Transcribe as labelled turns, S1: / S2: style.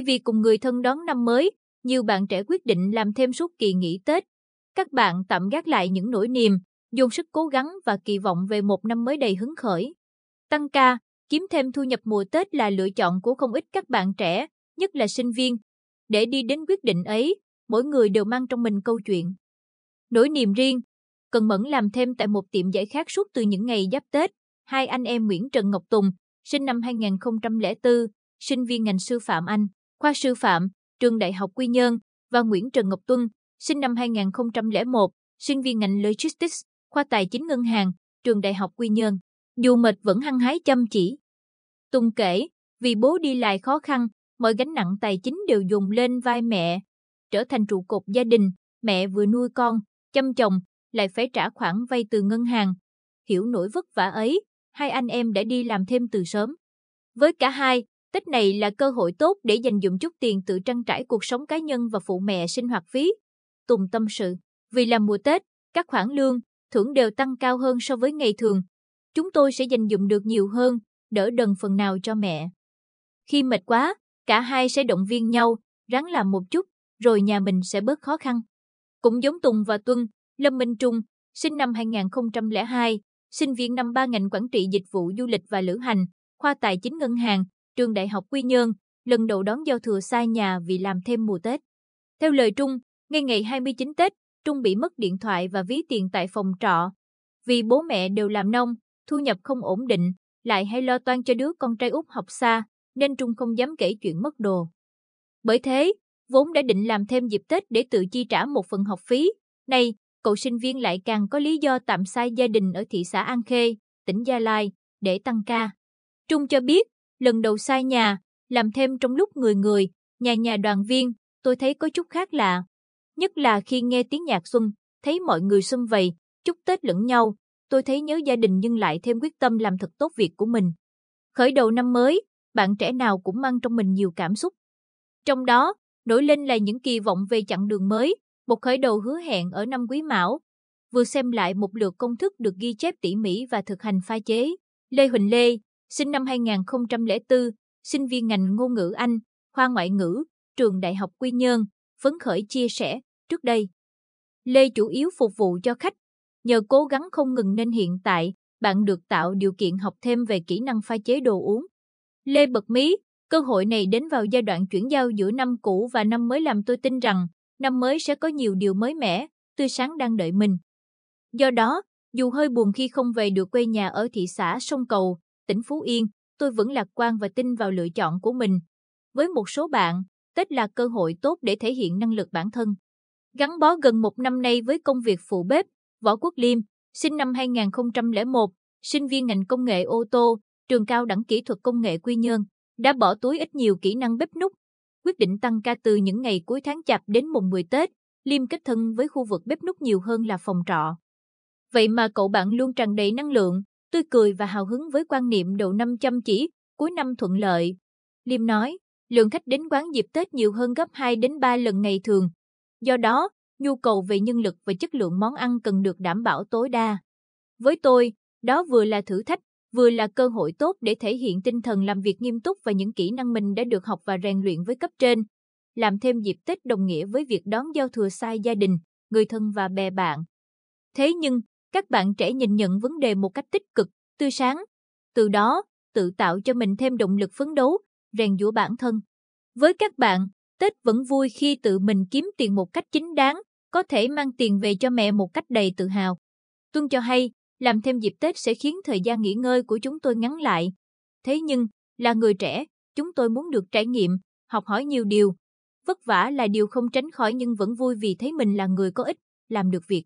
S1: Thay vì cùng người thân đón năm mới, nhiều bạn trẻ quyết định làm thêm suốt kỳ nghỉ Tết. Các bạn tạm gác lại những nỗi niềm, dùng sức cố gắng và kỳ vọng về một năm mới đầy hứng khởi. Tăng ca, kiếm thêm thu nhập mùa Tết là lựa chọn của không ít các bạn trẻ, nhất là sinh viên. Để đi đến quyết định ấy, mỗi người đều mang trong mình câu chuyện. Nỗi niềm riêng, Cần Mẫn làm thêm tại một tiệm giải khát suốt từ những ngày giáp Tết. Hai anh em Nguyễn Trần Ngọc Tùng, sinh năm 2004, sinh viên ngành sư phạm Anh, khoa sư phạm, trường Đại học Quy Nhơn, và Nguyễn Trần Ngọc Tuân, sinh năm 2001, sinh viên ngành Logistics, khoa tài chính ngân hàng, trường Đại học Quy Nhơn. Dù mệt vẫn hăng hái chăm chỉ. Tùng kể, vì bố đi lại khó khăn, mọi gánh nặng tài chính đều dùng lên vai mẹ. Trở thành trụ cột gia đình, mẹ vừa nuôi con, chăm chồng, lại phải trả khoản vay từ ngân hàng. Hiểu nỗi vất vả ấy, hai anh em đã đi làm thêm từ sớm. Với cả hai, Tết này là cơ hội tốt để dành dụng chút tiền tự trang trải cuộc sống cá nhân và phụ mẹ sinh hoạt phí. Tùng tâm sự, vì là mùa Tết, các khoản lương, thưởng đều tăng cao hơn so với ngày thường. Chúng tôi sẽ dành dụng được nhiều hơn, đỡ đần phần nào cho mẹ. Khi mệt quá, cả hai sẽ động viên nhau, ráng làm một chút, rồi nhà mình sẽ bớt khó khăn. Cũng giống Tùng và Tuân, Lâm Minh Trung, sinh năm 2002, sinh viên năm 3 ngành quản trị dịch vụ du lịch và lữ hành, khoa tài chính ngân hàng, trường Đại học Quy Nhơn, lần đầu đón giao thừa xa nhà vì làm thêm mùa Tết. Theo lời Trung, ngay ngày 29 Tết, Trung bị mất điện thoại và ví tiền tại phòng trọ. Vì bố mẹ đều làm nông, thu nhập không ổn định, lại hay lo toan cho đứa con trai út học xa, nên Trung không dám kể chuyện mất đồ. Bởi thế, vốn đã định làm thêm dịp Tết để tự chi trả một phần học phí, nay, cậu sinh viên lại càng có lý do tạm sai gia đình ở thị xã An Khê, tỉnh Gia Lai, để tăng ca. Trung cho biết, lần đầu sai nhà, làm thêm trong lúc người người, nhà nhà đoàn viên, tôi thấy có chút khác lạ. Nhất là khi nghe tiếng nhạc xuân, thấy mọi người xuân vầy, chúc Tết lẫn nhau, tôi thấy nhớ gia đình nhưng lại thêm quyết tâm làm thật tốt việc của mình. Khởi đầu năm mới, bạn trẻ nào cũng mang trong mình nhiều cảm xúc. Trong đó, nổi lên là những kỳ vọng về chặng đường mới, một khởi đầu hứa hẹn ở năm Quý Mão. Vừa xem lại một lượt công thức được ghi chép tỉ mỉ và thực hành pha chế. Lê Huỳnh Lê, sinh năm 2004, sinh viên ngành ngôn ngữ Anh, khoa ngoại ngữ, trường Đại học Quy Nhơn, phấn khởi chia sẻ, trước đây. Lê chủ yếu phục vụ cho khách. Nhờ cố gắng không ngừng nên hiện tại, bạn được tạo điều kiện học thêm về kỹ năng pha chế đồ uống. Lê bật mí, cơ hội này đến vào giai đoạn chuyển giao giữa năm cũ và năm mới làm tôi tin rằng năm mới sẽ có nhiều điều mới mẻ, tươi sáng đang đợi mình. Do đó, dù hơi buồn khi không về được quê nhà ở thị xã Sông Cầu, tỉnh Phú Yên, tôi vẫn lạc quan và tin vào lựa chọn của mình. Với một số bạn, Tết là cơ hội tốt để thể hiện năng lực bản thân. Gắn bó gần một năm nay với công việc phụ bếp, Võ Quốc Liêm, sinh năm 2001, sinh viên ngành công nghệ ô tô, trường cao đẳng kỹ thuật công nghệ Quy Nhơn, đã bỏ túi ít nhiều kỹ năng bếp núc, quyết định tăng ca từ những ngày cuối tháng chạp đến mùng 10 Tết, Liêm kết thân với khu vực bếp núc nhiều hơn là phòng trọ. Vậy mà cậu bạn luôn tràn đầy năng lượng, tươi cười và hào hứng với quan niệm đầu năm chăm chỉ, cuối năm thuận lợi. Liêm nói, lượng khách đến quán dịp Tết nhiều hơn gấp 2 đến 3 lần ngày thường. Do đó, nhu cầu về nhân lực và chất lượng món ăn cần được đảm bảo tối đa. Với tôi, đó vừa là thử thách, vừa là cơ hội tốt để thể hiện tinh thần làm việc nghiêm túc và những kỹ năng mình đã được học và rèn luyện với cấp trên. Làm thêm dịp Tết đồng nghĩa với việc đón giao thừa sai gia đình, người thân và bè bạn. Thế nhưng, các bạn trẻ nhìn nhận vấn đề một cách tích cực, tươi sáng. Từ đó, tự tạo cho mình thêm động lực phấn đấu, rèn giũa bản thân. Với các bạn, Tết vẫn vui khi tự mình kiếm tiền một cách chính đáng, có thể mang tiền về cho mẹ một cách đầy tự hào. Tuân cho hay, làm thêm dịp Tết sẽ khiến thời gian nghỉ ngơi của chúng tôi ngắn lại. Thế nhưng, là người trẻ, chúng tôi muốn được trải nghiệm, học hỏi nhiều điều. Vất vả là điều không tránh khỏi nhưng vẫn vui vì thấy mình là người có ích, làm được việc.